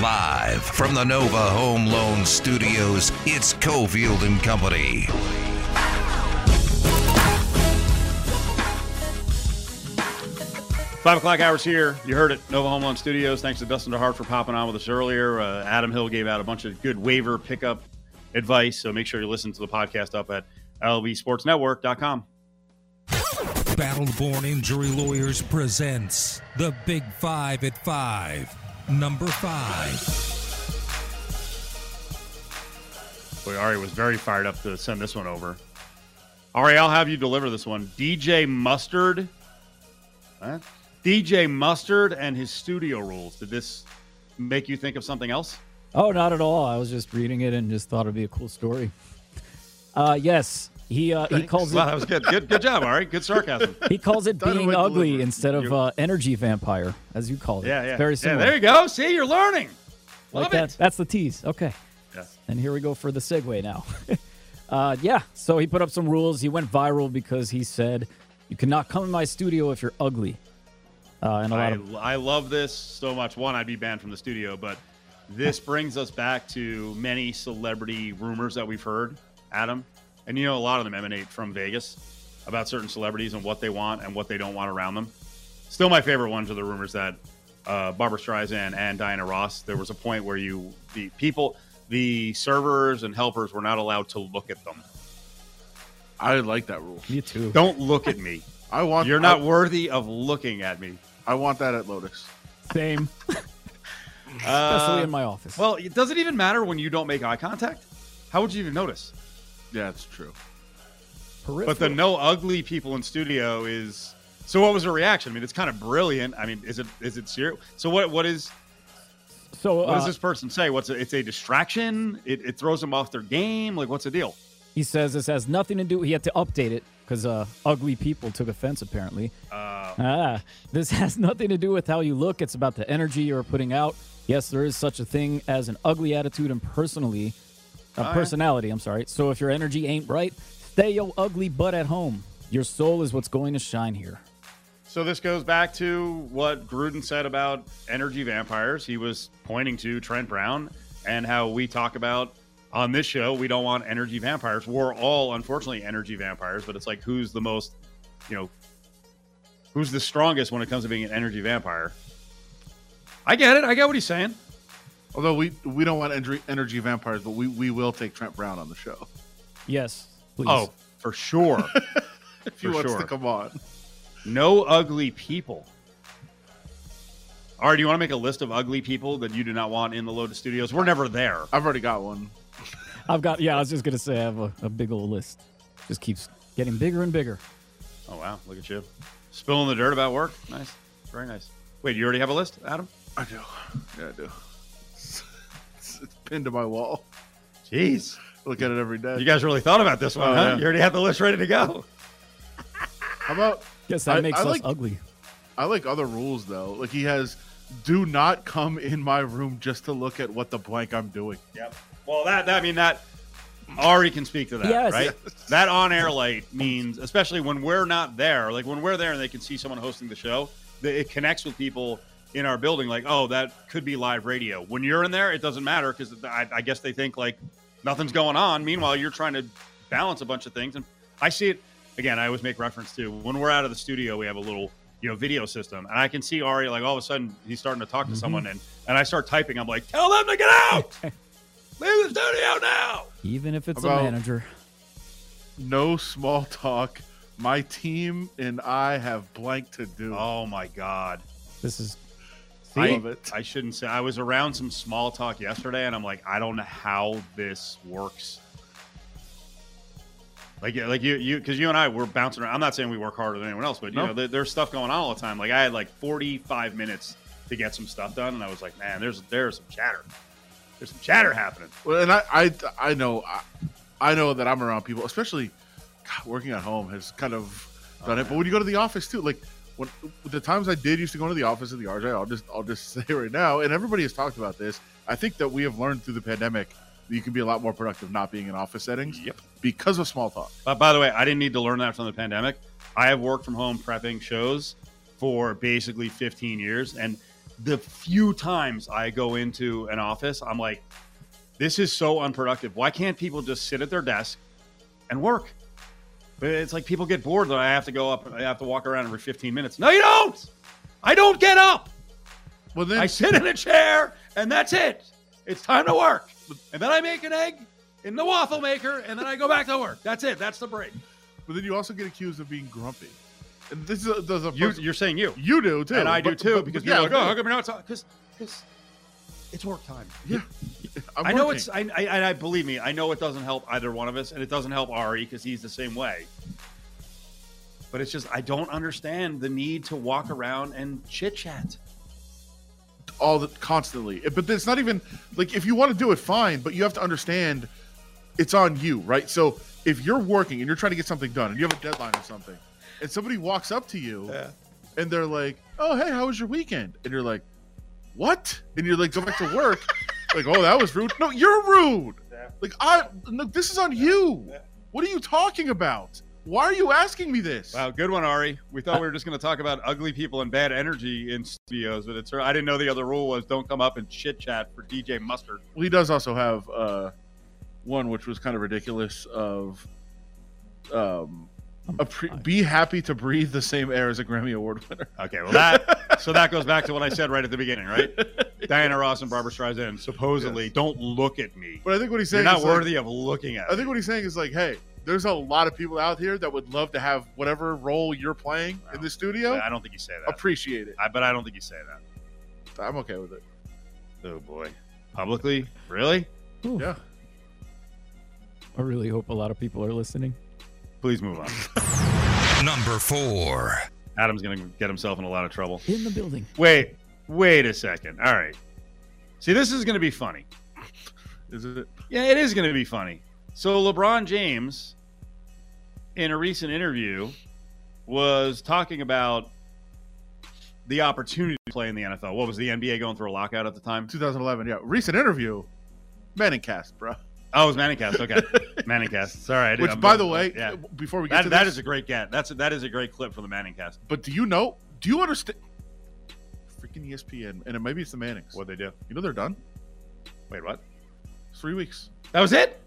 Live from the Nova Home Loan Studios, it's Cofield and Company. Five o'clock hours here. You heard it. Nova Home Loan Studios. Thanks to Dustin DeHart for popping on with us earlier. Uh, Adam Hill gave out a bunch of good waiver pickup advice. So make sure you listen to the podcast up at lbsportsnetwork.com. Battleborn Injury Lawyers presents the Big Five at Five. Number five. Boy, Ari was very fired up to send this one over. Ari, I'll have you deliver this one. DJ Mustard. Huh? DJ Mustard and his studio rules. Did this make you think of something else? Oh, not at all. I was just reading it and just thought it'd be a cool story. Uh, yes, he uh, he calls Wow, it that was good. Good, good job, Ari. Good sarcasm. he calls it being ugly delivery. instead of uh, energy vampire, as you called it. Yeah, It's yeah. very Yeah, there you go. See, you're learning. like Love that. That's the tease. Okay. Yes. And here we go for the segue now. uh, yeah. So he put up some rules. He went viral because he said, "You cannot come in my studio if you're ugly." Uh, and a lot I, of I love this so much. One, I'd be banned from the studio, but this brings us back to many celebrity rumors that we've heard, Adam. And you know, a lot of them emanate from Vegas about certain celebrities and what they want and what they don't want around them. Still, my favorite ones are the rumors that uh, Barbra Streisand and Diana Ross. There was a point where you, the people, the servers and helpers were not allowed to look at them. I like that rule. me too. Don't look at me. I want. You're not I, worthy of looking at me. I want that at Lotus. Same, especially Uh, in my office. Well, it does it even matter when you don't make eye contact? How would you even notice? Yeah, it's true. But the no ugly people in studio is. So what was her reaction? I mean, it's kind of brilliant. I mean, is it is it serious? So what what is so what uh, does this person say? What's a, it's a distraction? It, it throws them off their game. Like what's the deal? He says this has nothing to do. He had to update it because uh, ugly people took offense. Apparently, Uh, ah, this has nothing to do with how you look. It's about the energy you're putting out. Yes, there is such a thing as an ugly attitude and personally, uh, yeah. personality. I'm sorry. So if your energy ain't right, stay your ugly butt at home. Your soul is what's going to shine here. so this goes back to what Gruden said about energy vampires. He was pointing to Trent Brown and how we talk about on this show. We don't want energy vampires. We're all unfortunately energy vampires, but it's like who's the most, you know, who's the strongest when it comes to being an energy vampire. I get it. I get what he's saying. Although we we don't want energy, energy vampires, but we, we will take Trent Brown on the show Yes, please. Oh, for sure. if he For wants sure. to come on. no ugly people. All right, do you want to make a list of ugly people that you do not want in the Lotus Studios? We're never there. I've already got one. I've got. Yeah, I was just gonna say I have a, a big old list. Just keeps getting bigger and bigger. Oh wow, look at you, spilling the dirt about work. Nice, very nice. Wait, you already have a list, Adam? I do. Yeah, I do. It's, it's pinned to my wall. Jeez, Look at it every day. you guys really thought about this one, Oh, huh? yeah. You already have the list ready to go. How about Guess that I- makes I us like- ugly. I like other rules though. Like he has do not come in my room just to look at what the blank I'm doing. Yep. Well, that, that I mean that Ari can speak to that, Yes. right? That on-air light means, especially when we're not there, like when we're there and they can see someone hosting the show, it connects with people in our building. Like, oh, that could be live radio. When you're in there, it doesn't matter because I, I guess they think like nothing's going on. Meanwhile, you're trying to balance a bunch of things, and I see it again. I always make reference to when we're out of the studio, we have a little you know video system, and I can see Ari like all of a sudden he's starting to talk to mm-hmm. someone, and and I start typing. I'm like, tell them to get out. Leave the studio now. Even if it's About- a manager. No small talk. My team and I have blank to do. Oh my god. This is. I love it. I shouldn't say I was around some small talk yesterday and I'm like, I don't know how this works. Like, like you, you, because you and I were bouncing around. I'm not saying we work harder than anyone else, but you No. know, there, there's stuff going on all the time. Like, I had like 45 minutes to get some stuff done, and I was like, man, there's there's some chatter. There's some chatter happening. Well, and I, I, I know, I, I know that I'm around people, especially God, working at home has kind of done oh, it. But when you go to the office too, like when the times I did used to go into the office at the RJ, I'll just, I'll just say right now, and everybody has talked about this. I think that we have learned through the pandemic that you can be a lot more productive not being in office settings. Yep. Because of small talk. But by the way, I didn't need to learn that from the pandemic. I have worked from home prepping shows for basically 15 years, and the few times I go into an office, I'm like, this is so unproductive. Why can't people just sit at their desk and work? But it's like people get bored that I have to go up, I have to walk around every 15 minutes. No, you don't. I don't get up. Well, then I sit in a chair and that's it. It's time to work. And then I make an egg in the waffle maker and then I go back to work. That's it. That's the break. but then you also get accused of being grumpy. And this is a, there's a you, you're saying you. you do too, and I do too but- because yeah, like, oh, how come you're not talking? Because because it's work time. I'm I know working. it's. I, I, I believe me. I know it doesn't help either one of us, and it doesn't help Ari because he's the same way. But it's just I don't understand the need to walk around and chit chat. all the constantly. But it's not even like if you want to do it, fine. But you have to understand it's on you, right? So if you're working and you're trying to get something done and you have a deadline or something, and somebody walks up to you and they're like, "Oh, hey, how was your weekend?" and you're like, "What?" and you're like, "Go back to work." like, "Oh, that was rude." No, you're rude. Like I, no, this is on you. What are you talking about? Why are you asking me this? Wow, good one, Ari. We thought we were just going to talk about ugly people and bad energy in studios, but it's. I didn't know the other rule was don't come up and chit chat for DJ Mustard. Well, he does also have uh, one which was kind of ridiculous of um, pre- be happy to breathe the same air as a Grammy Award winner. Okay, well that so that goes back to what I said right at the beginning, right? Diana Ross and Barbra Streisand supposedly Yes. don't look at me. But I think what he's You're saying not is like- worthy of looking at. I think what he's saying is like, hey, there's a lot of people out here that would love to have whatever role you're playing in the studio. I don't think you say that. Appreciate it. I, but I don't think you say that. I'm okay with it. Oh boy, publicly, really? Ooh, Yeah. I really hope a lot of people are listening. Please move on. Number four. Adam's gonna get himself in a lot of trouble. In the building. Wait, wait a second. All right. See, this is gonna be funny. Is it? Yeah, it is gonna be funny. So LeBron James, in a recent interview, was talking about the opportunity to play in the NFL. What was the NBA going through a lockout at the time? 2011. Yeah. Recent interview. Manningcast, bro. Oh, it was Manningcast. Okay, Manningcast. Sorry, I didn't. Which, by the way, yeah, before we get that, to that this, is a great get. That's a, that is a great clip for the Manningcast. but do you know? Do you understand? Freaking ESPN, and it, maybe it's the Mannings. What they do? You know they're done. Wait, what? Three weeks, That was it?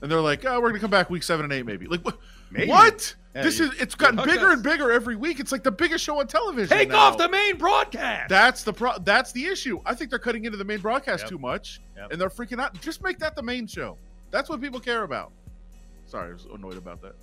and they're like, "Oh, we're gonna come back week seven and eight, maybe." Like, what? Maybe. What? Yeah, this you- is it's gotten bigger us. and bigger every week. It's like the biggest show on television. Take now. off the main broadcast. That's the pro. That's the issue. I think they're cutting into the main broadcast Yep. too much, Yep. and they're freaking out. Just make that the main show. That's what people care about. Sorry, I was annoyed about that.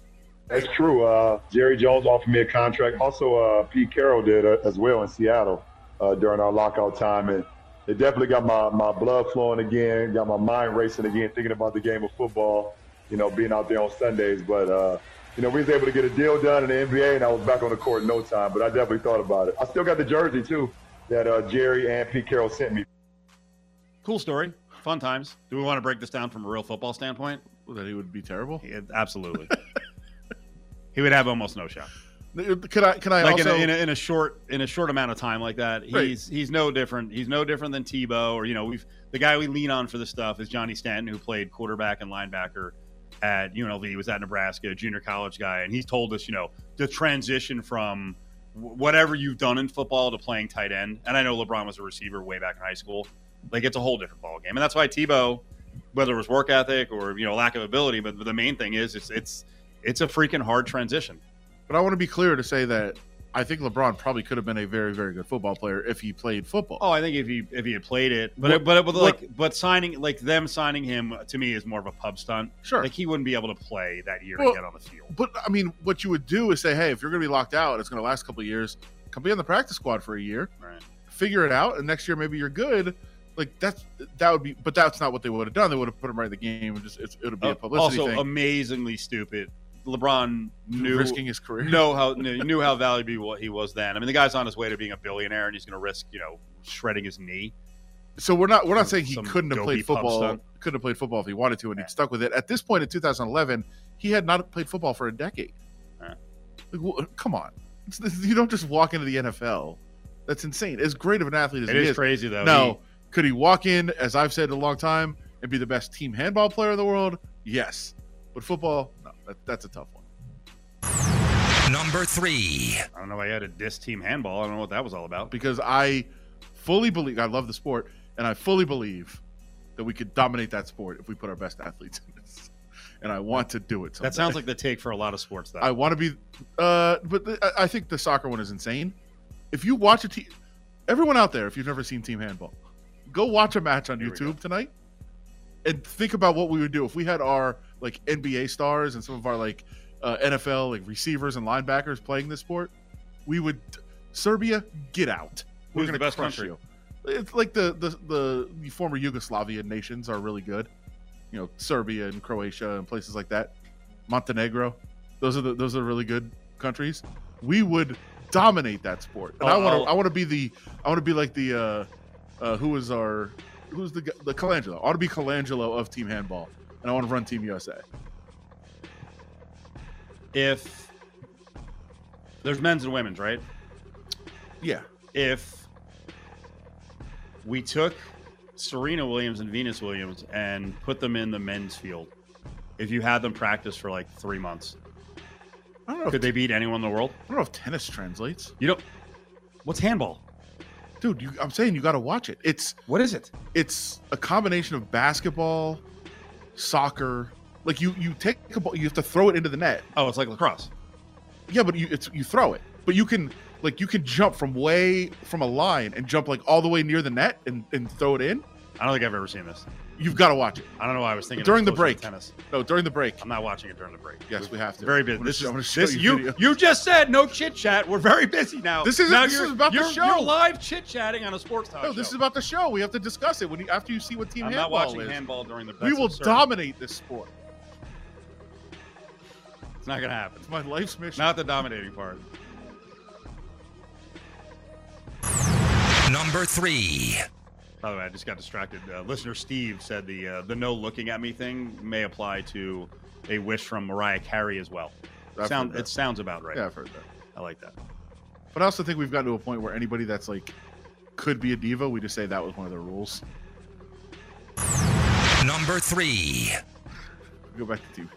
That's true. Uh, Jerry Jones offered me a contract. Also, uh, Pete Carroll did uh, as well in Seattle uh, during our lockout time, and it definitely got my, my blood flowing again, got my mind racing again, thinking about the game of football. You know, being out there on Sundays. But uh, you know, we was able to get a deal done in the NBA, and I was back on the court in no time. But I definitely thought about it. I still got the jersey too that uh, Jerry and Pete Carroll sent me. cool story. Fun times. Do we want to break this down from a real football standpoint? That he would be terrible. Yeah, absolutely. he would have almost no shot. Can I? Can I like also? in, a, in, a, in a short in a short amount of time like that, Right. he's he's no different. He's no different than Tebow or you know we've the guy we lean on for this stuff is Johnny Stanton who played quarterback and linebacker at UNLV. Was at Nebraska, junior college guy, and he told us you know the transition from whatever you've done in football to playing tight end. And I know LeBron was a receiver way back in high school. Like it's a whole different ball game, and that's why Tebow, whether it was work ethic or you know lack of ability, but the main thing is it's it's it's a freaking hard transition. But I want to be clear to say that I think LeBron probably could have been a very, very good football player if he played football. Oh, I think if he if he had played it, but What- but, but what- like but signing like them signing him to me is more of a pub stunt. sure. Like he wouldn't be able to play that year Well- to get on the field. But I mean, what you would do is say, hey, if you're going to be locked out, it's going to last a couple of years. Come be on the practice squad for a year, Right. figure it out, and next year maybe you're good. Like that's that would be, but that's not what they would have done. They would have put him right in the game and just it would be a Uh, publicity also, thing. amazingly stupid. LeBron knew risking his career. know how knew how valuable he was then. I mean, the guy's on his way to being a billionaire, and he's going to risk you know shredding his knee. So we're not we're not saying he couldn't have played football. Couldn't have played football if he wanted to, and Yeah. he stuck with it. At this point in 2011, he had not played football for a decade. Yeah. Like, wh- come on, it's, you don't just walk into the NFL. That's insane. As great of an athlete as It he is is, crazy though. no, could he walk in, as I've said a long time, and be the best team handball player in the world? Yes, but football, that, that's a tough one. Number three. I don't know why he had a diss team handball. I don't know what that was all about. because I fully believe. I love the sport, and I fully believe that we could dominate that sport if we put our best athletes in this. And I want to do it. Someday. That sounds like the take for a lot of sports, though. I want to be, uh, but the, I- I think the soccer one is insane. If you watch a team, everyone out there, if you've never seen team handball, go watch a match on Here. YouTube tonight, and think about what we would do if we had our like NBA stars and some of our like uh, NFL like receivers and linebackers playing this sport. We would Serbia get out. We're gonna best crush country? you. It's like the, the the the former Yugoslavian nations are really good. You know, Serbia and Croatia and places like that. Montenegro. Those are the those are really good countries. We would dominate that sport. And I Oh, want I'll- to I want to be the I want to be like the uh uh who was our who's the the Colangelo. I want to be Colangelo of team handball. And I want to run team USA. if there's men's and women's, right? Yeah. If we took Serena Williams and Venus Williams and put them in the men's field, if you had them practice for like three months, I don't know if, could they beat anyone in the world? I don't know if tennis translates. You don't. What's handball? Dude, you, I'm saying you got to watch it. It's What is it? it's a combination of basketball, soccer. Like you you take a ball, you have to throw it into the net. Oh, it's like lacrosse. Yeah, but you it's you throw it. But you can like you can jump from way from a line and jump like all the way near the net and, and throw it in. I don't think I've ever seen this. You've got to watch it. I don't know why I was thinking it During was the closer to break. Tennis. No, during the break. I'm not watching it during the break. Yes, we have to. Very busy. This show- is I'm gonna show this, you you. You just said no chit chat. We're very busy now. This isn't- now this you're, is about the show. You're live chit chatting on a sports talk. No, this show. is about the show. We have to discuss it when you, after you see what team I'm not handball watching is. handball during the. we will absurd. dominate this sport. It's not gonna happen. It's my life's mission. Not the dominating part. Number three. By the way, I just got distracted. Uh, listener Steve said the uh, the no looking at me thing may apply to a wish from Mariah Carey as well. I've Sound it sounds about right. Yeah, I've heard that. I like that. But I also think we've gotten to a point where anybody that's like could be a diva, we just say that was one of the rules. Number three. Go back to two.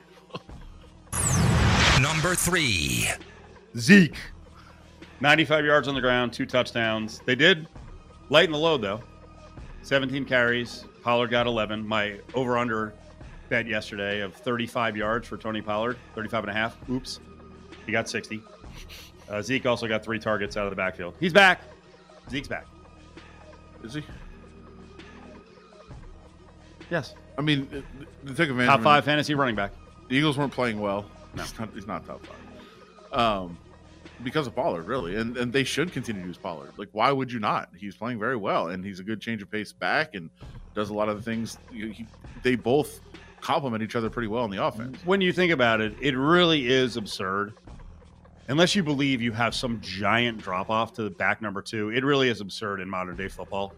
Number three. Zeke, 95 yards on the ground, two touchdowns. They did lighten the load though. 17 carries. Pollard got 11. My over under bet yesterday of 35 yards for Tony Pollard, 35 and a half. Oops. He got 60. Uh, Zeke also got three targets out of the backfield. He's back. Zeke's back. Is he? Yes. I mean, the- the take advantage. Top five fantasy running back. The Eagles weren't playing well. No. he's not, he's not top five. Um, because of Pollard, really, and and they should continue to use Pollard. Like, why would you not? He's playing very well, and he's a good change of pace back, and does a lot of the things. He, he- they both complement each other pretty well in the offense. When you think about it, it really is absurd. Unless you believe you have some giant drop off to the back number two, it really is absurd in modern day football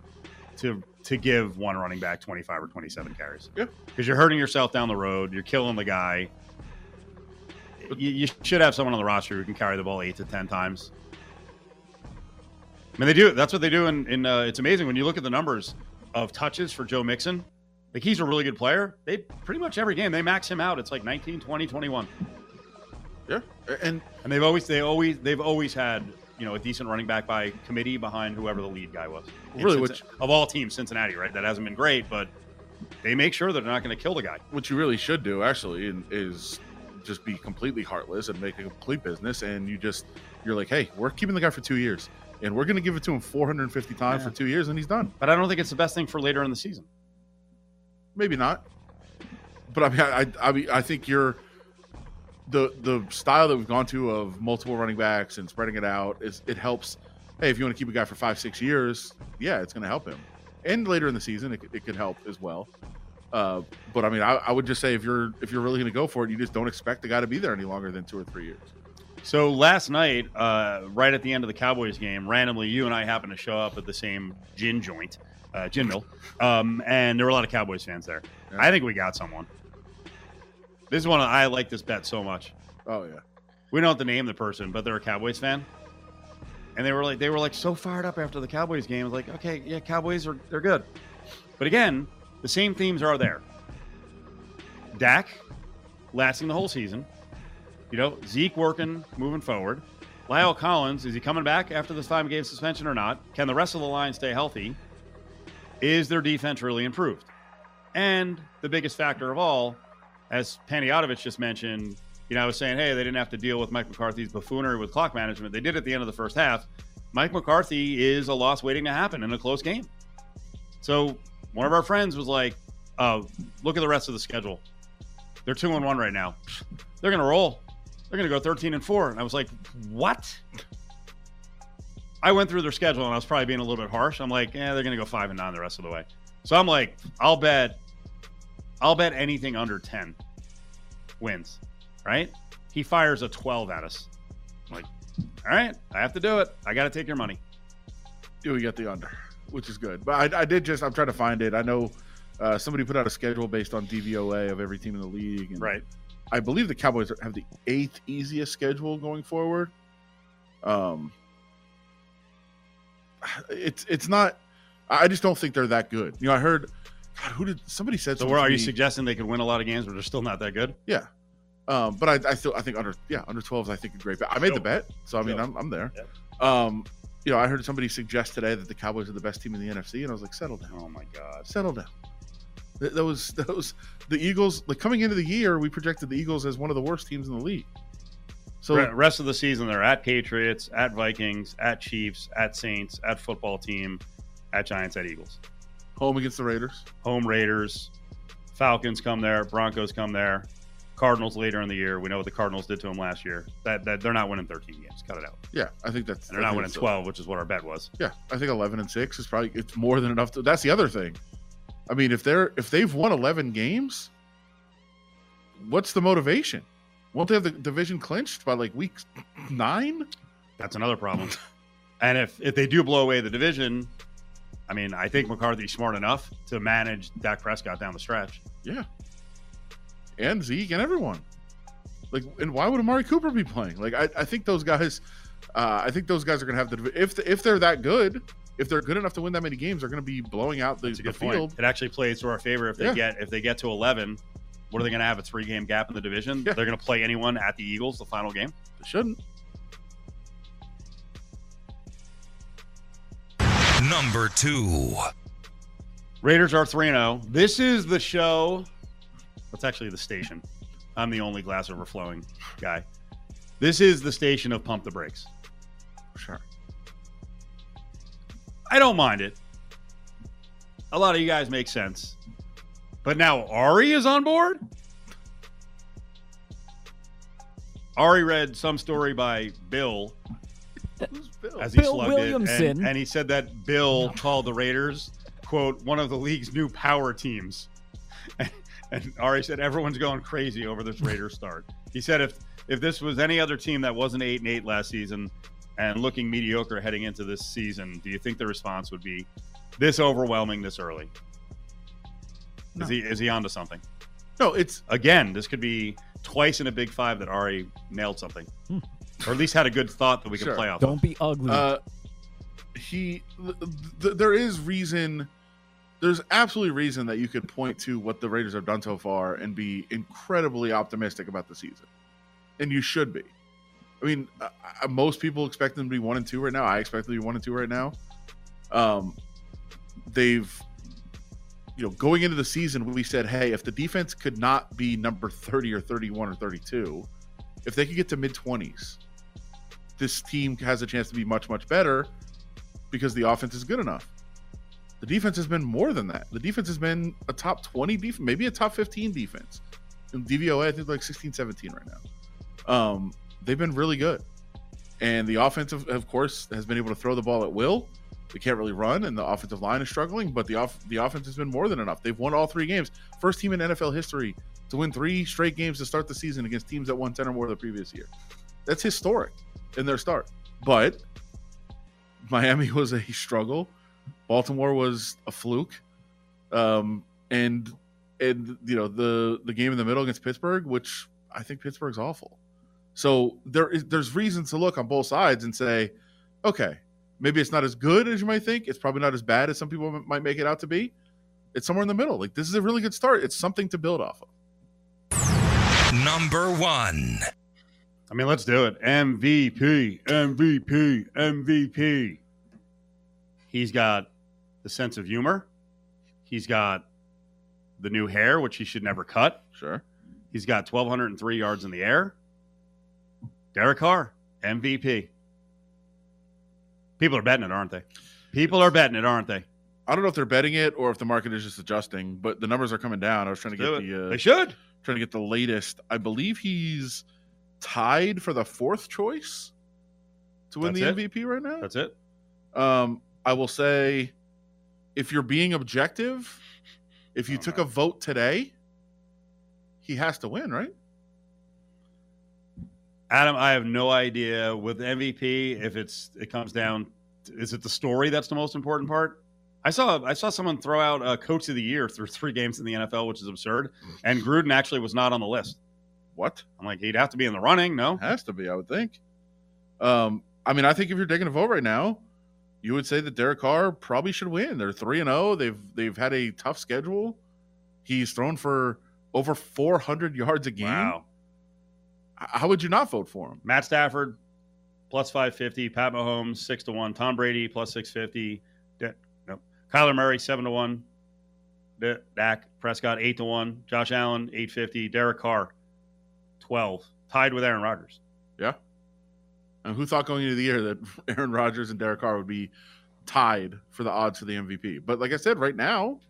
to to give one running back 25 or 27 carries. Yeah. Because you're hurting yourself down the road, you're killing the guy. You, you should have someone on the roster who can carry the ball eight to 10 times. I mean, they do. That's what they do. In, in uh, it's amazing when you look at the numbers of touches for Joe Mixon. Like he's a really good player. They pretty much every game they max him out. It's like 19, 20, 21. Yeah, and And they've always they always they've always had you know a decent running back by committee behind whoever the lead guy was. Really, which- of all teams, Cincinnati, right? That hasn't been great, but they make sure that they're not going to kill the guy. what you really should do actually is just be completely heartless and make a complete business and you just you're like hey we're keeping the guy for two years and we're going to give it to him 450 times Yeah. for two years and he's done But I don't think it's the best thing for later in the season. maybe not but i mean i i, I mean i think you're the the style that we've gone to of multiple running backs and spreading it out is it helps hey if you want to keep a guy for five six years yeah it's going to help him and later in the season it, it could help as well uh, but I mean, I, I would just say if you're if you're really going to go for it, you just don't expect the guy to be there any longer than two or three years. So last night, uh, right at the end of the Cowboys game, randomly you and I happened to show up at the same gin joint, uh, gin mill, um, and there were a lot of Cowboys fans there. Yeah. I think we got someone. This is one I like this bet so much. Oh yeah, we don't have to name the person, but they're a Cowboys fan. And they were like they were like so fired up after the Cowboys game. I was like, okay, yeah, Cowboys are they're good. But again, the same themes are there. Dak lasting the whole season. You know, Zeke working, moving forward. La'el Collins, is he coming back after this five game suspension or not? Can the rest of the line stay healthy? Is their defense really improved? And the biggest factor of all, as Paniotovich just mentioned, you know, I was saying, hey, they didn't have to deal with Mike McCarthy's buffoonery with clock management. They did at the end of the first half. Mike McCarthy is a loss waiting to happen in a close game. So one of our friends was like, oh, look at the rest of the schedule. They're two and one right now. They're to roll. They're to go 13 and four. And I was like, what? I went through their schedule and I was probably being a little bit harsh. I'm like, yeah, they're to go five and nine the rest of the way. So I'm like, I'll bet, I'll bet anything under 10 wins, right? He fires a 12 at us. I'm like, all right, I have to do it. I got to take your money. Yeah, we got the under, which is good. But I, I did just, I'm trying to find it. I know uh, somebody put out a schedule based on DVOA of every team in the league. And Right. I believe the Cowboys have the eighth easiest schedule going forward. Um, it's it's not. I just don't think they're that good. You know, I heard. God, who did somebody said? So where are you suggesting they could win a lot of games, but they're still not that good? Yeah. Um, but I, I still I think under yeah under 12 is I think a great bet. I made the bet, so I mean. I'm, I'm there. Um, you know I heard somebody suggest today that the Cowboys are the best team in the NFC, and I was like, settle down, Oh my God. settle down. Th- Those those the Eagles like coming into the year, we projected the Eagles as one of the worst teams in the league. So Re- rest of the season, they're at Patriots, at Vikings, at Chiefs, at Saints, at football team, at Giants, at Eagles. home against the Raiders. Home Raiders, Falcons come there, Broncos come there, Cardinals later in the year. We know what the Cardinals did to them last year. That, that they're not winning 13 games. Cut it out. Yeah, I think that's. And they're I not winning a- uh, 12, which is what our bet was. Yeah, I think 11 and six is probably it's more than enough. To, that's the other thing. I mean, if they're if they've won 11 games, what's the motivation? Won't they have the division clinched by like week nine? That's another problem. and if if they do blow away the division, I mean, I think McCarthy's smart enough to manage Dak Prescott down the stretch. Yeah, and Zeke and everyone. Like, and why would Amari Cooper be playing? Like, I, I think those guys, uh, I think those guys are going to have the divi- if if they're that good, if they're good enough to win that many games, they're going to be blowing out the, the field. It actually plays to our favor if they Yeah. get if they get to 11. What are they going to have? A three game gap in the division? Yeah. They're going to play anyone at the Eagles the final game. They shouldn't. Number two. Raiders are 3 0. This is the show. That's actually the station. I'm the only glass overflowing guy. This is the station of Pump the Brakes. Sure. I don't mind it. A lot of you guys make sense. But now Ari is on board? Ari read some story by Bill Who's Bill? as he Bill slugged it. Williamson. And, and he said that Bill called the Raiders, quote, one of the league's new power teams. And, and Ari said everyone's going crazy over this Raiders start. He said if if this was any other team that wasn't eight and eight last season and looking mediocre heading into this season, do you think the response would be this overwhelming this early? No. Is he is he onto something? No, it's Again, this could be twice in a big five that Ari nailed something. Or at least had a good thought that we could Sure. play off. Don't be ugly. Uh, he, th- th- there is reason. There's absolutely reason that you could point to what the Raiders have done so far and be incredibly optimistic about the season, and you should be. I mean, uh, uh, most people expect them to be one and two right now. I expect them to be one and two right now. Um, they've, you know, going into the season, we said, hey, if the defense could not be number thirty or thirty-one or thirty-two, if they could get to mid twenties, this team has a chance to be much much better because the offense is good enough. The defense has been more than that. The defense has been a top 20 defense, maybe a top 15 defense. In DVOA, I think like 16, 17 right now. Um, they've been really good. And the offense, of, course, has been able to throw the ball at will. They can't really run, and the offensive line is struggling. But the off the offense has been more than enough. They've won all three games. First team in NFL history to win three straight games to start the season against teams that won ten or more the previous year. That's historic in their start. But Miami was a struggle. Baltimore was a fluke. Um, and and you know the the game in the middle against Pittsburgh, which I think Pittsburgh's awful. So there is there's reasons to look on both sides and say, okay, maybe it's not as good as you might think. It's probably not as bad as some people m- might make it out to be. It's somewhere in the middle. Like this is a really good start. It's something to build off of. Number one. I mean, let's do it. MVP, MVP, MVP. He's got the sense of humor. He's got the new hair, which he should never cut. Sure. He's got 1,203 yards in the air. Derek Carr, MVP. People are betting it, aren't they? People are betting it, aren't they? I don't know if they're betting it or if the market is just adjusting, but the numbers are coming down. I was trying to get the uh, they should. trying to get the latest. I believe he's tied for the fourth choice to win That's the it? MVP right now. That's it. Um, I will say, if you're being objective, if you Oh, took no. a vote today, he has to win, right? Adam, I have no idea with MVP if it's it comes down. Is it the story that's the most important part? I saw I saw someone throw out uh, coach of the year through three games in the NFL, which is absurd. And Gruden actually was not on the list. What I'm like, he'd have to be in the running. No, has to be? I would think. Um, I mean, I think if you're taking a vote right now, you would say that Derek Carr probably should win. They're three and zero. They've they've had a tough schedule. He's thrown for over 400 yards a game. wow. How would you not vote for him? Matt Stafford plus five fifty. Pat Mahomes six to one. Tom Brady plus six fifty. No, Kyler Murray seven to one. D- Dak Prescott eight to one. Josh Allen eight fifty. Derek Carr twelve. Tied with Aaron Rodgers. Yeah. Who thought going into the year that Aaron Rodgers and Derek Carr would be tied for the odds for the MVP? But like I said, right now,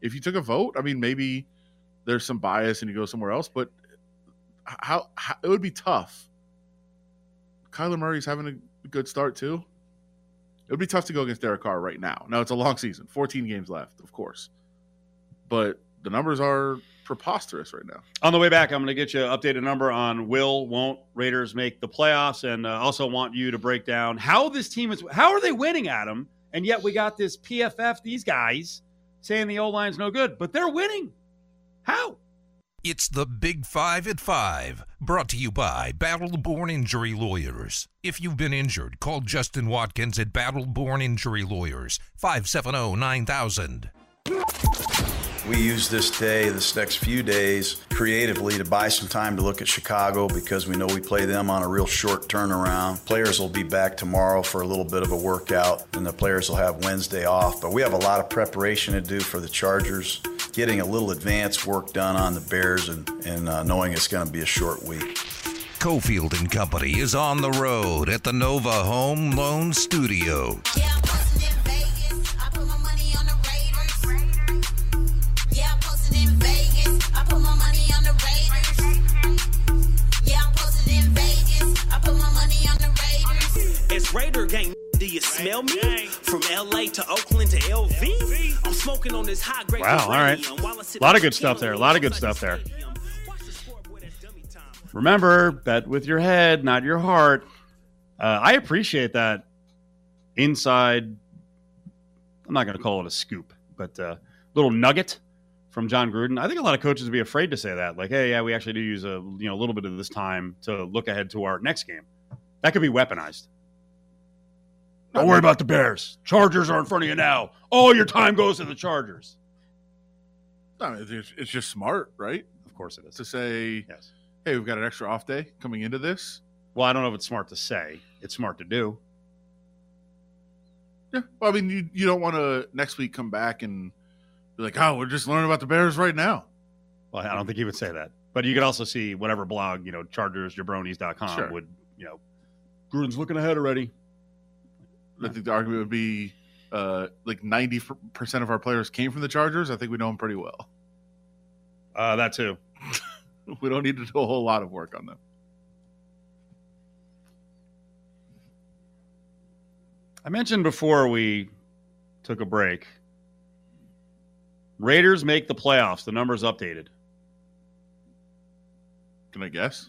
if you took a vote, I mean, maybe there's some bias and you go somewhere else, but how, how it would be tough. Kyler Murray's having a good start too. It would be tough to go against Derek Carr right now. Now it's a long season, 14 games left, of course, but the numbers are preposterous right now. On the way back, I'm going to get you an updated number on will, won't Raiders make the playoffs, and uh, also want you to break down how this team is. How are they winning, Adam? And yet we got this PFF, these guys saying the O line's no good, but they're winning. How? It's the Big Five at Five, brought to you by Battleborn Injury Lawyers. If you've been injured, call Justin Watkins at Battleborn Injury Lawyers, 570 9000. We use this day, this next few days, creatively to buy some time to look at Chicago because we know we play them on a real short turnaround. Players will be back tomorrow for a little bit of a workout, and the players will have Wednesday off. But we have a lot of preparation to do for the Chargers, getting a little advance work done on the Bears, and, and uh, knowing it's going to be a short week. Cofield and Company is on the road at the Nova Home Loan Studio. Yeah, Raider gang. Do you smell me? From LA to Oakland to LV. I'm smoking on this high grade. Wow, all right. A Lot of good stuff there, a lot of good stuff there. Remember, bet with your head, not your heart. Uh, I appreciate that inside. I'm not going to call it a scoop, but uh, little nugget from Jon Gruden. I think a lot of coaches would be afraid to say that. Like, hey, yeah, we actually do use a you know a little bit of this time to look ahead to our next game. That could be weaponized. Don't worry about the Bears. Chargers are in front of you now. All your time goes to the Chargers. No, it's, it's just smart, right? Of course it is. To say, Yes. hey, we've got an extra off day coming into this. Well, I don't know if it's smart to say. It's smart to do. Yeah. Well, I mean, you, you don't want to next week come back and be like, oh, we're just learning about the Bears right now. Well, I don't think he would say that. But you could also see whatever blog, you know, chargersjabronis.com Sure. would, you know, Gruden's looking ahead already. I think the argument would be uh, like 90% of our players came from the Chargers. I think we know them pretty well. Uh, that too. We don't need to do a whole lot of work on them. I mentioned before we took a break. Raiders make the playoffs. The number's updated. Can I guess?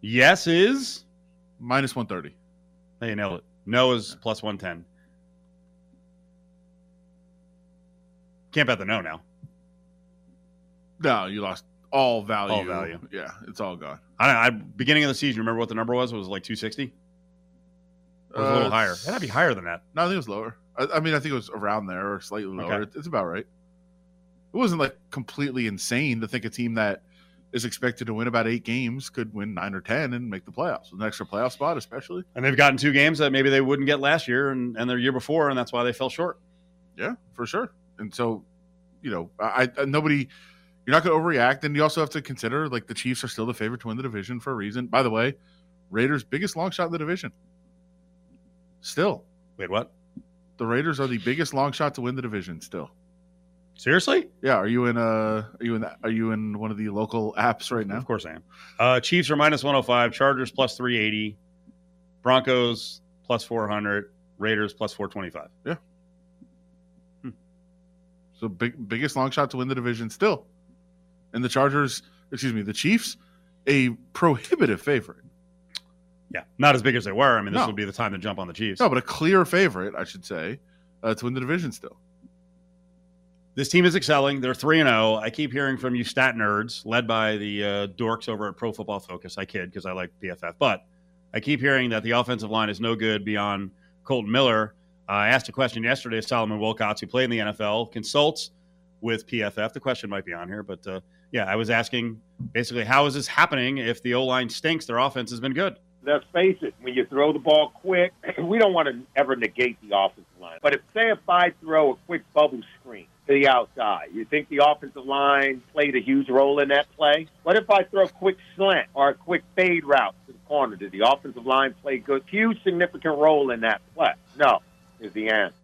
Yes is. Minus 130. Hey, you nailed it. No is plus 110. Can't bet the no now. No, you lost all value. All value. Yeah, it's all gone. I, I beginning of the season, remember what the number was? It was like 260? Or was it a little Uh, higher? It had to be higher than that. No, I think it was lower. I, I mean, I think it was around there or slightly lower. Okay. It- It's about right. It wasn't like completely insane to think a team that is expected to win about eight games, could win nine or ten and make the playoffs. With an extra playoff spot, especially. And they've gotten two games that maybe they wouldn't get last year and, and their year before, and that's why they fell short. Yeah, for sure. And so, you know, I, I uh, nobody, you're not going to overreact, and you also have to consider like the Chiefs are still the favorite to win the division for a reason. By the way, Raiders' biggest long shot in the division. Still, Wait, what? the Raiders are the biggest long shot to win the division. Still, Seriously? yeah. Are you in uh Are you in? Are you in one of the local apps right now? Of course I am. Uh, Chiefs are minus 105, Chargers plus 380, Broncos plus 400, Raiders plus 425. Yeah. So big, biggest long shot to win the division still, and the Chargers, excuse me, the Chiefs, a prohibitive favorite. Yeah, not as big as they were. I mean, this No. would be the time to jump on the Chiefs. No, but a clear favorite, I should say, uh, to win the division still. This team is excelling. They're 3 and 0. I keep hearing from you stat nerds, led by the uh, dorks over at Pro Football Focus. I kid because I like PFF. But I keep hearing that the offensive line is no good beyond Kolton Miller. Uh, I asked a question yesterday of Solomon Wilcots, who played in the NFL, consults with PFF. The question might be on here, but uh, yeah, I was asking basically how is this happening if the O line stinks? Their offense has been good. let's face it, when you throw the ball quick, we don't want to ever negate the offensive line. But if, say, if I throw a quick bubble screen to the outside, you think the offensive line played a huge role in that play? What if I throw a quick slant or a quick fade route to the corner? Did the offensive line play good? Huge, significant role in that play? No, is the answer.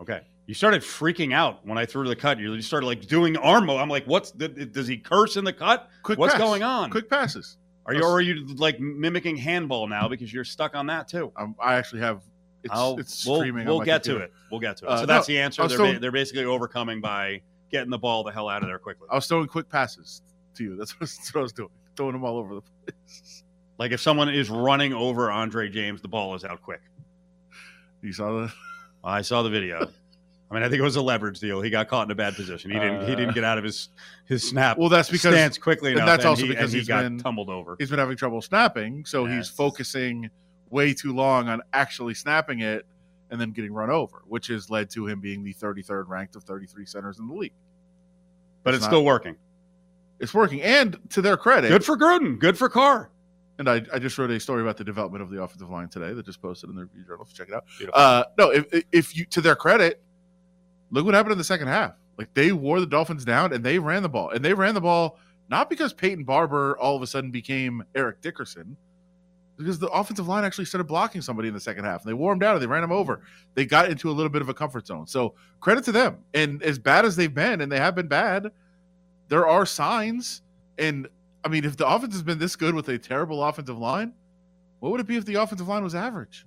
Okay. You started freaking out when I threw the cut. You started like doing arm. I'm like, what's the, does he curse in the cut? Quick What's pass. going on? Quick passes. Are you or are you like mimicking handball now because you're stuck on that too? Um, I actually have. It's, I'll- it's we'll, streaming. we'll get to it. We'll get to it. Uh, so that's no, the answer. They're, ba- they're basically overcoming by getting the ball the hell out of there quickly. I was throwing quick passes to you. That's what, that's what I was doing. Throwing them all over the place. Like if someone is running over Andre James, the ball is out quick. You saw that? I saw the video. I mean, I think it was a leverage deal. He got caught in a bad position. He didn't. he didn't get out of his his snap. Well, that's because stance quickly and enough. that's also he, because and he he's got been- tumbled over. He's been having trouble snapping, so he's focusing way too long on actually snapping it and then getting run over, which has led to him being the 33rd ranked of 33 centers in the league. But It's it's not- still working. It's working, and to their credit, Good for Gruden. Good for Carr. And I, I just wrote a story about the development of the offensive line today that just posted in the review journal. So check it out. Uh, no, if, if you to their credit, look what happened in the second half. Like they wore the Dolphins down and they ran the ball, and they ran the ball not because Peyton Barber all of a sudden became Eric Dickerson, because the offensive line actually started blocking somebody in the second half, and they wore him down and they ran him over. They got into a little bit of a comfort zone. So credit to them. And as bad as they've been, and they have been bad, there are signs. And I mean, if the offense has been this good with a terrible offensive line, what would it be if the offensive line was average?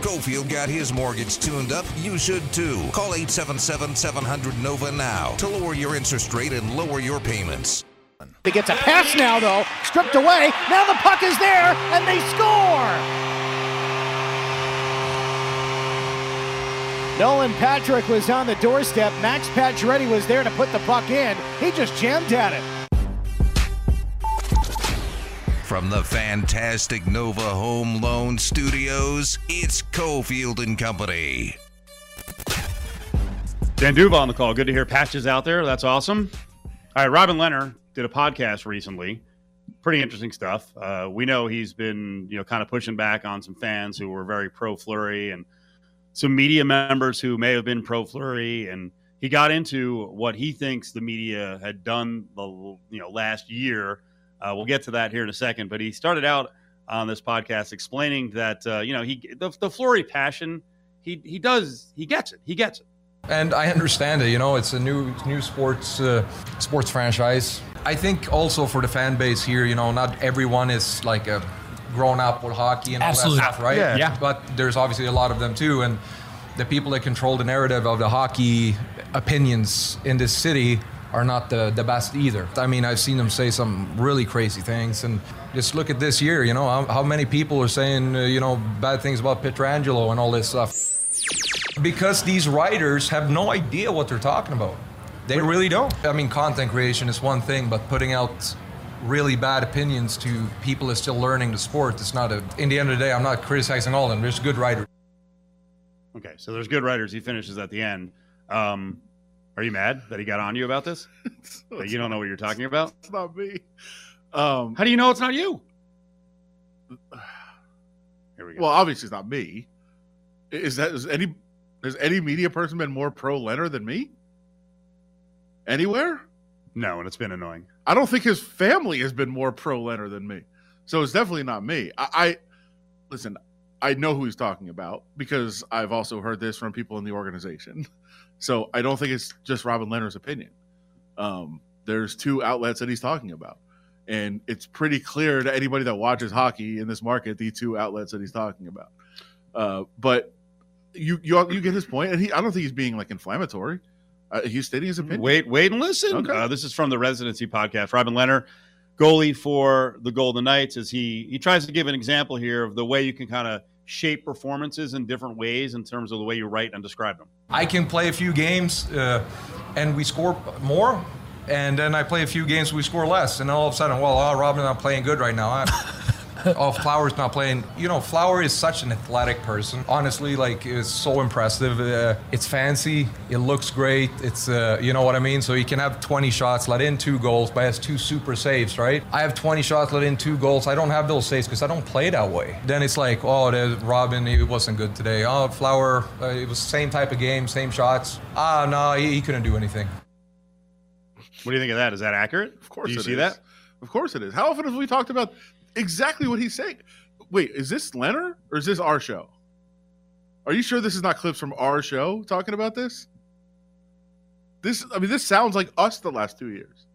Cofield got his mortgage tuned up. You should too. Call 877 700 NOVA now to lower your interest rate and lower your payments. He gets a pass now, though, stripped away. Now the puck is there, and they score. Nolan Patrick was on the doorstep. Max Pacioretty was there to put the puck in. He just jammed at it. From the fantastic Nova Home Loan Studios, it's Cofield and Company. Dan D'Uva on the call. Good to hear Patches out there. That's awesome. All right, Robin Lehner did a podcast recently. Pretty interesting stuff. Uh, we know he's been, you know, kind of pushing back on some fans who were very pro Fleury and some media members who may have been pro Fleury, and he got into what he thinks the media had done the you know last year. Uh, we'll get to that here in a second, but he started out on this podcast explaining that uh, you know he the, the Fleury passion he he does he gets it he gets it. And I understand it. You know, it's a new new sports uh, sports franchise. I think also for the fan base here, you know, not everyone is like a grown up with hockey and all Absolutely. that stuff, right? Yeah. Yeah. But there's obviously a lot of them too, and the people that control the narrative of the hockey opinions in this city are not the, the best either. I mean, I've seen them say some really crazy things, and just look at this year. You know, how, how many people are saying uh, you know bad things about Pietrangelo and all this stuff because these writers have no idea what they're talking about. They really don't. I mean, content creation is one thing, but putting out really bad opinions to people that are still learning the sport, it's not a. In the end of the day, I'm not criticizing all of them. There's good writers. Okay, so there's good writers. He finishes at the end. Um, Are you mad that he got on you about this? that you don't know what you're talking about? It's not me. Um, How do you know it's not you? Here we go. well, obviously it's not me. Is that is any has any media person been more pro Lehner than me? Anywhere? no, and it's been annoying. I don't think his family has been more pro Lehner than me. So it's definitely not me. I, I listen. I know who he's talking about because I've also heard this from people in the organization. So I don't think it's just Robin Lehner's opinion. Um, there's two outlets that he's talking about, and it's pretty clear to anybody that watches hockey in this market the two outlets that he's talking about. Uh, but you you you get his point, and he I don't think he's being like inflammatory. Uh, he's stating his opinion. Wait, wait and listen. Okay. Uh, this is from the Residency podcast. Robin Lehner, goalie for the Golden Knights, as he he tries to give an example here of the way you can kind of shape performances in different ways in terms of the way you write and describe them. I can play a few games uh, and we score more, and then I play a few games we score less, and all of a sudden, well, oh, Robin's not playing good right now. I- oh, Flower's not playing. You know, Flower is such an athletic person. Honestly, like it's so impressive. Uh, it's fancy. It looks great. It's uh, you know what I mean. So he can have 20 shots, let in two goals, but has two super saves, right? I have 20 shots, let in two goals. I don't have those saves because I don't play that way. Then it's like, oh, there's Robin, he wasn't good today. Oh, Flower, uh, it was same type of game, same shots. Ah, no, he, he couldn't do anything. What do you think of that? Is that accurate? Of course, Do you it see is. that? Of course, it is. How often have we talked about exactly what he's saying? Wait, is this Lehner or is this our show? Are you sure this is not clips from our show talking about this? This, I mean, this sounds like us the last two years.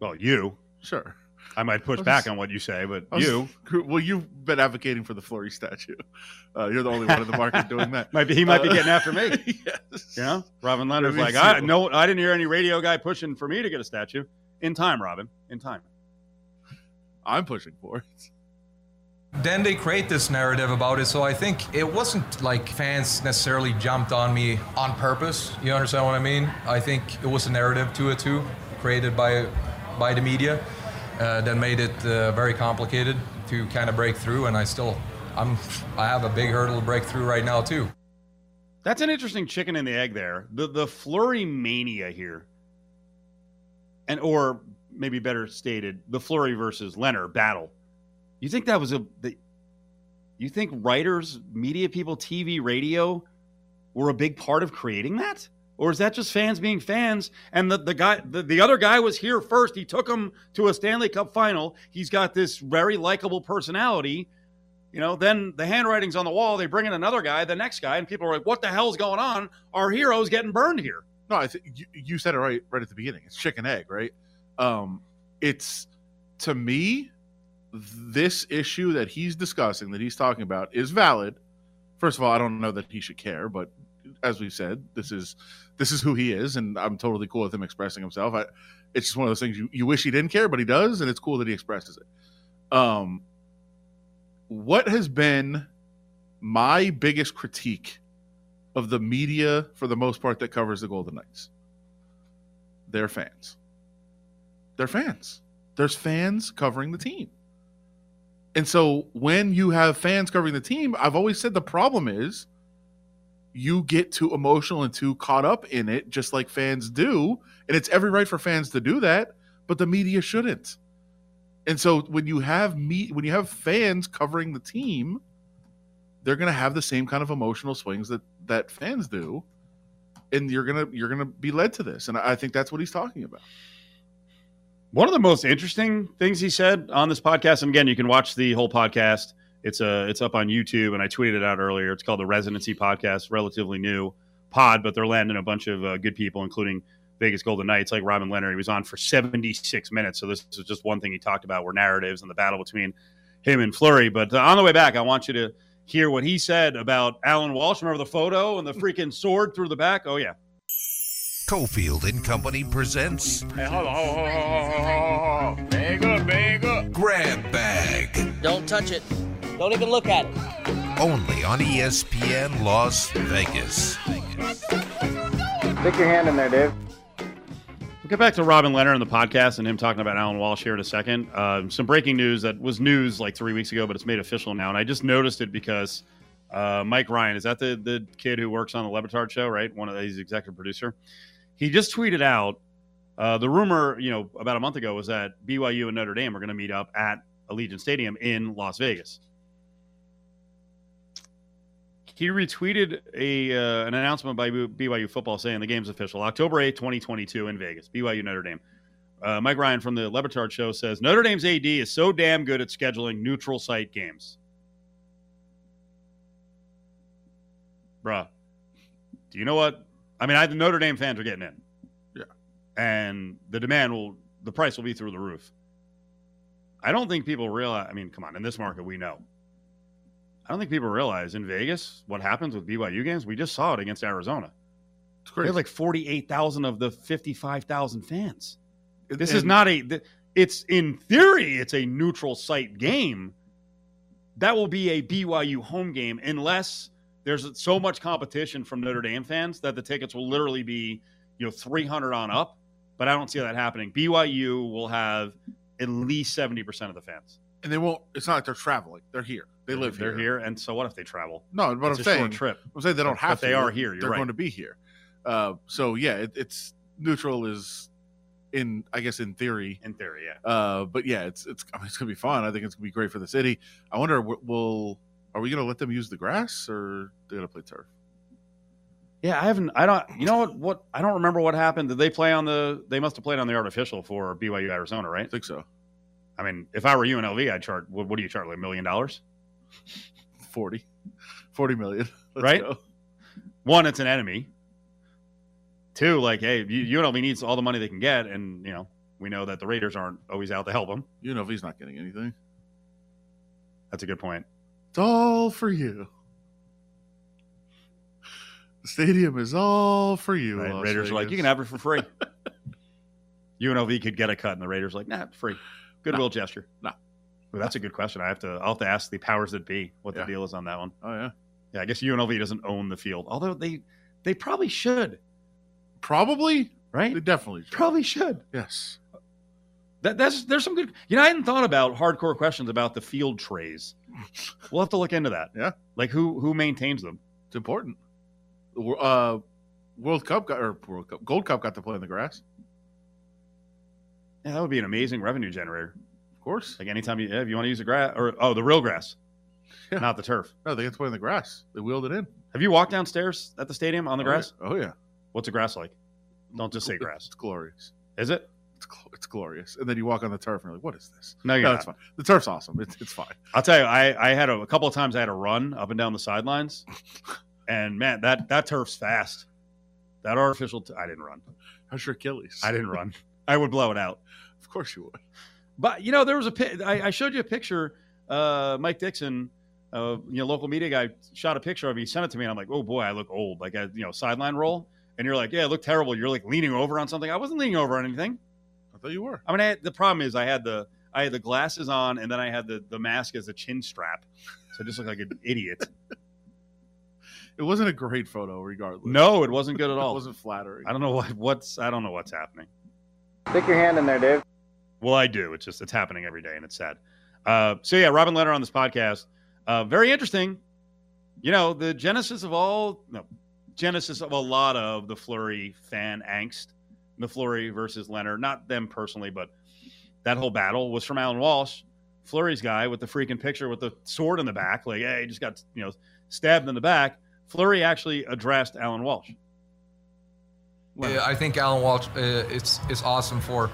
Well, you. Sure. I might push I was- back on what you say, but was- you well, you've been advocating for the Fleury statue. Uh, you're the only one in the market doing that. might be he might be Uh, getting after me. yes. You know, Robin Lehner's Maybe like, I no, I didn't hear any radio guy pushing for me to get a statue. In time, Robin. In time. I'm pushing for it. then they create this narrative about it. So I think it wasn't like fans necessarily jumped on me on purpose. You understand what I mean? I think it was a narrative to it too, created by by the media, uh, that made it uh, very complicated to kind of break through. And I still, I'm, I have a big hurdle to break through right now too. That's an interesting chicken and the egg there. The the Fleury mania here. And or maybe better stated, the Fleury versus Lehner battle. You think that was a the, you think writers, media people, TV, radio were a big part of creating that? Or is that just fans being fans? And the, the guy the, the other guy was here first. He took him to a Stanley Cup final. He's got this very likable personality. You know, then the handwriting's on the wall. They bring in another guy, the next guy, and people are like, "What the hell's going on? Our hero's getting burned here." No, I think you, you said it right right at the beginning. It's chicken egg, right? Um, it's to me, this issue that he's discussing, that he's talking about, is valid. First of all, I don't know that he should care, but as we've said, this is this is who he is, and I'm totally cool with him expressing himself. I, it's just one of those things you, you wish he didn't care, but he does, and it's cool that he expresses it. Um, what has been my biggest critique of the media, for the most part, that covers the Golden Knights? They're fans. They're fans. There's fans covering the team. And so when you have fans covering the team, I've always said the problem is you get too emotional and too caught up in it, just like fans do. And it's every right for fans to do that, but the media shouldn't. And so when you have me when you have fans covering the team, they're gonna have the same kind of emotional swings that that fans do. And you're gonna you're gonna be led to this. And I think that's what he's talking about. One of the most interesting things he said on this podcast, and again, you can watch the whole podcast. It's a it's up on YouTube, and I tweeted it out earlier. It's called the Residency Podcast, relatively new pod, but they're landing a bunch of uh, good people, including Vegas Golden Knights, like Robin Lehner. He was on for 76 minutes, so this is just one thing he talked about were narratives and the battle between him and Fleury. But uh, on the way back, I want you to hear what he said about Allan Walsh. Remember the photo and the freaking sword through the back? Oh yeah. Cofield and Company presents Hey, hold on, hold on, hold on, hold on, hold on. Bag up, bag up. Grab Bag. Don't touch it. Don't even look at it. Only on ESPN Las Vegas. Stick your hand in there, Dave. We'll get back to Robin Lehner and the podcast and him talking about Allan Walsh here in a second. Um, some breaking news that was news like three weeks ago, but it's made official now. And I just noticed it because Uh, Mike Ryan is that the the kid who works on the Le Batard show, right? One of he's executive producer. He just tweeted out uh, the rumor, you know, about a month ago was that BYU and Notre Dame are going to meet up at Allegiant Stadium in Las Vegas. He retweeted a uh, an announcement by BYU football saying the game's official, October 8th, 2022 in Vegas, BYU Notre Dame. Uh, Mike Ryan from the Le Batard show says Notre Dame's AD is so damn good at scheduling neutral site games. Bruh, do you know what? I mean, I, the Notre Dame fans are getting in. Yeah. And the demand will, the price will be through the roof. I don't think people realize, I mean, come on, in this market, we know. I don't think people realize in Vegas what happens with BYU games. We just saw it against Arizona. It's crazy. They had like 48,000 of the 55,000 fans. This is not a, it's in theory, it's a neutral site game. That will be a BYU home game unless there's so much competition from Notre Dame fans that the tickets will literally be, you know, 300 on up. But I don't see that happening. BYU will have at least 70% of the fans. and they won't. It's not like they're traveling. They're here. They live here. They're here. here. And so what if they travel? No, but It's I'm a saying short trip. I'm saying they don't have but to. they are here. You're They're right. going to be here. Uh, so yeah, it, it's neutral is in I guess in theory. In theory, yeah. Uh, but yeah, it's it's I mean, it's gonna be fun. I think it's gonna be great for the city. I wonder, will are we gonna let them use the grass or they're gonna play turf? Yeah, I haven't. I don't. You know what? What I don't remember what happened. Did they play on the? They must have played on the artificial for BYU Arizona, right? I think so. I mean, if I were UNLV, I'd chart. What, what do you chart? Like a million dollars, 40, 40 million, right? go. One, it's an enemy. Two, like, hey, UNLV needs all the money they can get, and you know, we know that the Raiders aren't always out to help them. UNLV's not getting anything. That's a good point. It's all for you. The stadium is all for you. Right? Las Raiders are like, you can have it for free. UNLV could get a cut, and the Raiders are like, nah, free. Goodwill gesture. No. Well, that's a good question. I have to. I'll have to ask the powers that be what Yeah. the deal is on that one. Oh yeah, Yeah, I guess UNLV doesn't own the field, although they they probably should. Probably, right? They definitely should. Probably should. Yes. That, that's there's some good. You know, I hadn't thought about hardcore questions about the field trays. We'll have to look into that. Yeah, like who who maintains them? It's important. The Uh, World Cup got or World Cup Gold Cup got to play in the grass. Yeah, that would be an amazing revenue generator. Of course. Like anytime you yeah, if you want to use the grass or oh the real grass, not the turf. No, they get to play in the grass. They wheeled it in. Have you walked downstairs at the stadium on the Oh, yeah. grass? Oh yeah. What's the grass like? Don't just say grass. It's glorious. Is it? It's it's glorious. And then you walk on the turf and you're like, what is this? No, you're it's not. fine. The turf's awesome. It's it's fine. I'll tell you, I, I had a, a couple of times I had a run up and down the sidelines, and man, that that turf's fast. That artificial, I didn't run. How's your Achilles? I didn't run. I would blow it out. Of course you would. But you know, there was a pi- I, I showed you a picture. Uh, Mike Dixon, uh, you know, local media guy, shot a picture of me. He sent it to me, and I'm like, oh boy, I look old. Like a you know sideline roll, and you're like, yeah, I look terrible. You're like leaning over on something. I wasn't leaning over on anything. I thought you were. I mean, I the problem is I had the I had the glasses on, and then I had the the mask as a chin strap, so I just looked like an idiot. It wasn't a great photo, regardless. No, it wasn't good at all. It wasn't flattering. I don't know what what's I don't know what's happening. Stick your hand in there, Dave. Well, I do. It's just it's happening every day, and it's sad. Uh, so yeah, Robin Lehner on this podcast, uh, very interesting. You know, the genesis of all no genesis of a lot of the Fleury fan angst, the Fleury versus Lehner, not them personally, but that whole battle was from Allan Walsh, Fleury's guy with the freaking picture with the sword in the back, like hey, he just got you know stabbed in the back. Fleury actually addressed Allan Walsh. Yeah, I think Allan Walsh uh, it's it's awesome for.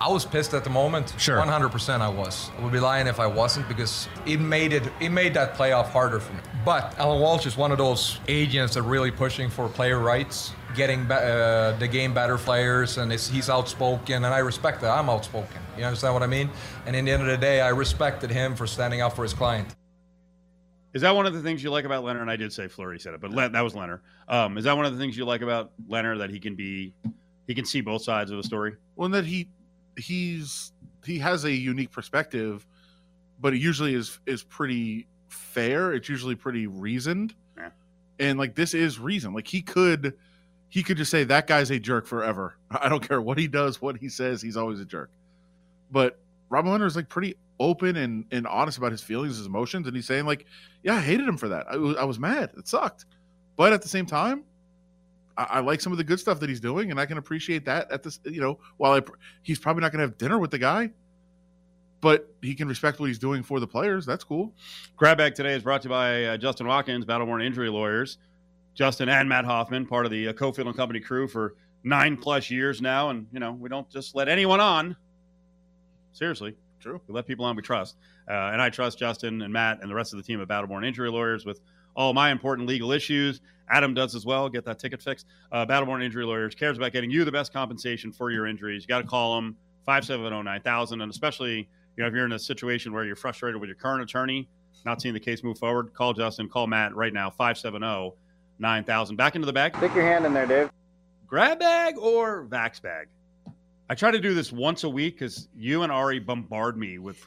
I was pissed at the moment. Sure. 100% I was. I would be lying if I wasn't because it made it it made that playoff harder for me. But Allan Walsh is one of those agents that really pushing for player rights, getting be- uh, the game better players, and it's, he's outspoken, and I respect that. I'm outspoken. You understand what I mean? And in the end of the day, I respected him for standing up for his client. Is that one of the things you like about Lehner? And I did say Fleury said it, but Le- that was Lehner. Um, is that one of the things you like about Lehner that he can be, he can see both sides of a story? Well, and that he he's he has a unique perspective, but it usually is is pretty fair. It's usually pretty reasoned, Yeah. and like this is reason. Like he could he could just say that guy's a jerk forever. I don't care what he does, what he says. He's always a jerk. But Robin Lehner is like pretty open and, and honest about his feelings, his emotions, and he's saying like, "Yeah, I hated him for that. I was, I was mad. It sucked." But at the same time, I, I like some of the good stuff that he's doing, and I can appreciate that. At this, you know, while I, he's probably not going to have dinner with the guy, but he can respect what he's doing for the players. That's cool. Grab Bag today is brought to you by uh, Justin Watkins, Battleborn Injury Lawyers. Justin and Matt Hoffman, part of the uh, Cofield and Company crew for nine plus years now, and you know we don't just let anyone on. Seriously, true. We let people on we trust, uh, and I trust Justin and Matt and the rest of the team at Battleborn Injury Lawyers with all my important legal issues. Adam does as well. Get that ticket fixed. Uh, Battleborn Injury Lawyers cares about getting you the best compensation for your injuries. You got to call them 570-9000, and especially you know if you're in a situation where you're frustrated with your current attorney, not seeing the case move forward, call Justin, call Matt right now 570-9000. Back into the bag. Stick your hand in there, Dave. Grab bag or Vax bag? I try to do this once a week because you and Ari bombard me with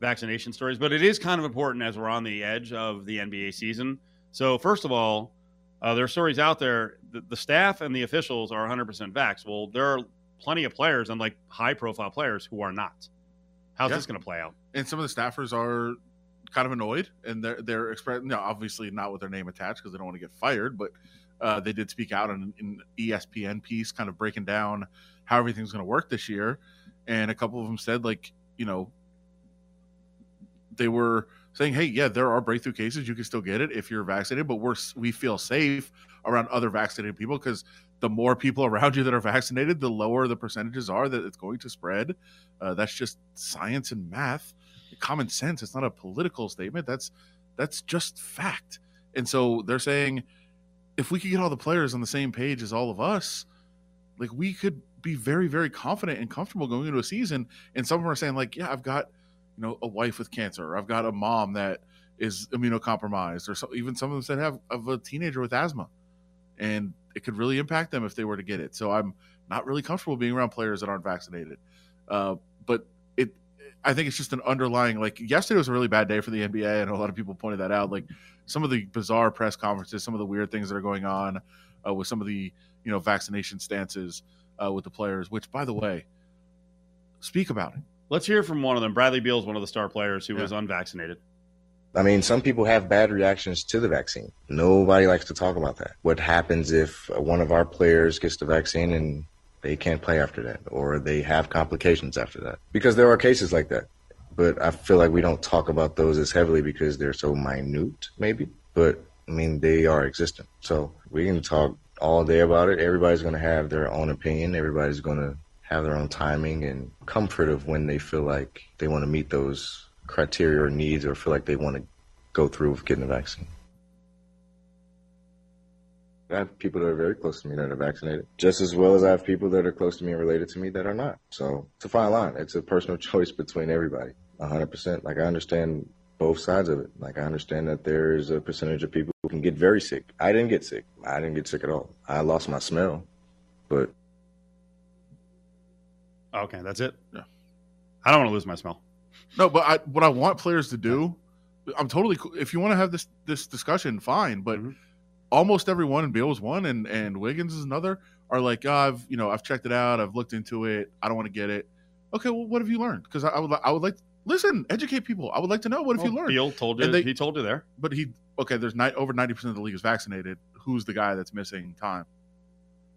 vaccination stories, but it is kind of important as we're on the edge of the NBA season. So, first of all, uh, there are stories out there. The, the staff and the officials are 100% vax. Well, there are plenty of players and like high profile players who are not. How's Yeah. this going to play out? and some of the staffers are kind of annoyed and they're they're expressing obviously not with their name attached because they don't want to get fired but uh, they did speak out in an espn piece kind of breaking down how everything's going to work this year and a couple of them said like you know they were saying hey yeah there are breakthrough cases you can still get it if you're vaccinated but we're we feel safe around other vaccinated people because the more people around you that are vaccinated the lower the percentages are that it's going to spread. Uh, that's just science and math common sense. It's not a political statement. That's that's just fact. And so they're saying if we could get all the players on the same page as all of us like we could be very very confident and comfortable going into a season. And some of them are saying like yeah i've got you know a wife with cancer or i've got a mom that is immunocompromised or so, even some of them said have of a teenager with asthma. And it could really impact them if they were to get it. So i'm not really comfortable being around players that aren't vaccinated. Uh, but I think it's just an underlying like yesterday was a really bad day for the NBA and a lot of people pointed that out like some of the bizarre press conferences some of the weird things that are going on uh, with some of the you know vaccination stances uh, with the players which by the way speak about it Let's hear from one of them. Bradley Beal is one of the star players who Yeah. was unvaccinated. I mean, some people have bad reactions to the vaccine. Nobody likes to talk about that. What happens if one of our players gets the vaccine and they can't play after that, or they have complications after that? Because there are cases like that. But I feel like we don't talk about those as heavily because they're so minute, maybe. But I mean, they are existent. So we can talk all day about it. Everybody's going to have their own opinion. Everybody's going to have their own timing and comfort of when they feel like they want to meet those criteria or needs or feel like they want to go through with getting the vaccine. I have people that are very close to me that are vaccinated, just as well as I have people that are close to me and related to me that are not. So it's a fine line. It's a personal choice between everybody. 100%. Like I understand both sides of it. Like I understand that there is a percentage of people who can get very sick. I didn't get sick. I didn't get sick at all. I lost my smell, but Okay, that's it. Yeah. I don't want to lose my smell. no but I what I want players to do I'm totally cool. if you want to have this this discussion fine but mm-hmm. Almost everyone and Beal was one and and Wiggins is another are like oh, I've you know I've checked it out I've looked into it I don't want to get it okay well what have you learned because I, I would I would like listen educate people I would like to know what have you Well, learned Beal told you. They- he told you there. but he okay there's ni- over 90% of the league is vaccinated who's the guy that's missing time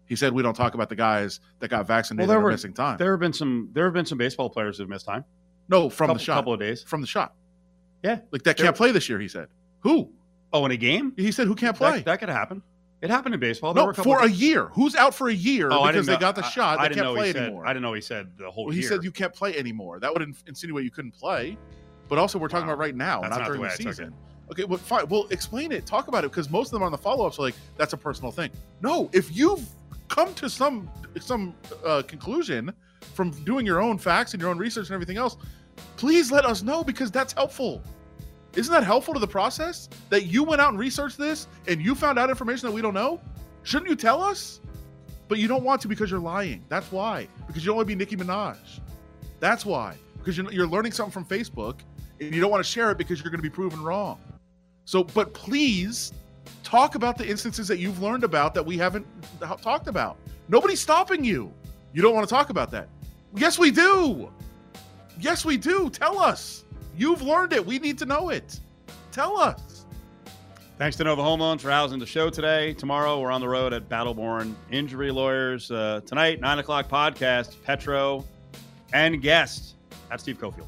he said we don't talk about the guys that got vaccinated there that are were missing time There have been some. There have been some baseball players who've missed time. no from couple, the shot couple of days. from the shot Yeah, like that There- can't play this year he said who Oh, in a game? he said who can't play? That, that could happen. It happened in baseball. There were no a for a year. Who's out for a year Oh, because they got the I- shot? I they didn't can't know play he said, anymore. I didn't know he said the whole well, he year. said you can't play anymore. That would insinuate you couldn't play. But also we're talking Wow. about right now That's not, not the during the, I took season. Okay well fine. Well explain it. Talk about it because most of them on the follow-ups are like that's a personal thing. No if you've come to some some uh, conclusion from doing your own facts and your own research and everything else please let us know because that's helpful isn't that helpful to the process? That you went out and researched this and you found out information that we don't know? Shouldn't you tell us? But you don't want to because you're lying. That's why. Because you don't want to be nicki minaj. That's why. Because you're, you're learning something from facebook and you don't want to share it because you're going to be proven wrong. So but please talk about the instances that you've learned about that we haven't talked about. Nobody's stopping you. You don't want to talk about that. Yes we do. Yes, we do. Tell us. You've learned it. We need to know it. Tell us. Thanks to Nova Home Loans for housing the show today. Tomorrow, we're on the road at Battleborn Injury Lawyers. Uh, tonight, 9 o'clock podcast, Petro and guest. That's Steve Cofield.